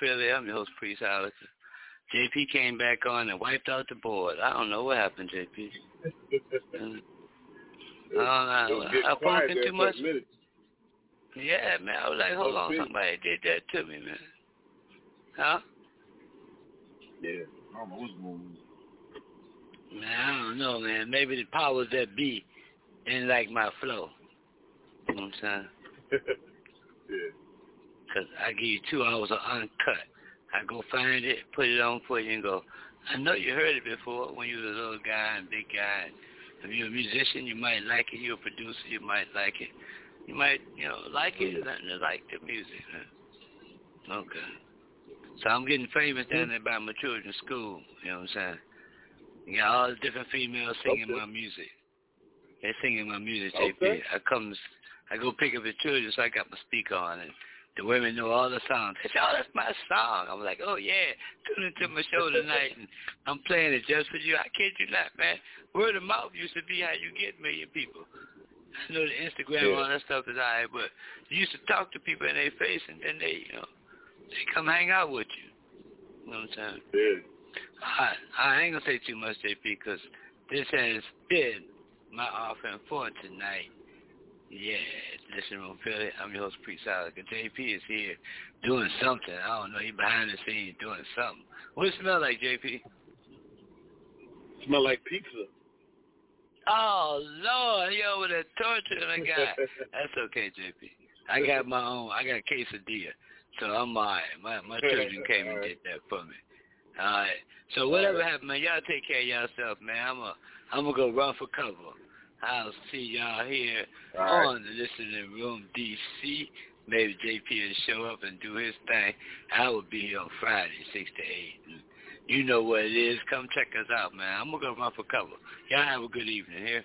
Philly. I'm your host, Priest Hollister. JP came back on and wiped out the board. I don't know what happened, JP. I don't know. I there too much. Yeah, man. I was like, hold on, somebody did that to me, man. Huh? Yeah. I don't know what's going on. Man, I don't know, man. Maybe the powers that be didn't like my flow. You know what I'm saying? yeah. Because I give you two hours of uncut. I go find it, put it on for you, and go, I know you heard it before when you was a little guy and big guy. If you're a musician, you might like it. You're a producer, you might like it. You might, you know, like it. Nothing to like the music. Huh? Okay. So I'm getting famous down mm-hmm. there by my children's school. You know what I'm saying? You got all the different females singing Okay. my music. They're singing my music, Okay. I come, I go pick up the children, so I got my speaker on, and the women know all the songs. They say, oh, that's my song. I'm like, oh, yeah, tune into my show tonight, and I'm playing it just for you. I kid you not, man. Word of mouth used to be how you get a million people. I know the Instagram and all that stuff is all right, but you used to talk to people in their face, and then they, you know, they come hang out with you. You know what I'm saying? Yeah. I, I ain't gonna say too much, JP, because this has been my offering for tonight. Yeah, listen, room Philly. I'm your host, Priest Ilika. JP is here doing something. I don't know. He behind the scenes doing something. What it smell like, JP? Smell like pizza. Oh Lord, you over there torturing a guy. That's okay, JP. I got my own. I got a quesadilla, so I'm alright. My my children came and did that for me. All right. So whatever happened, man, y'all take care of yourself, man. I'm a I'm gonna go run for cover. I'll see y'all here All right. on the listening room, DC. Maybe JP will show up and do his thing. I will be here on Friday, six to eight. And you know what it is. Come check us out, man. I'm gonna go run for cover. Y'all have a good evening here.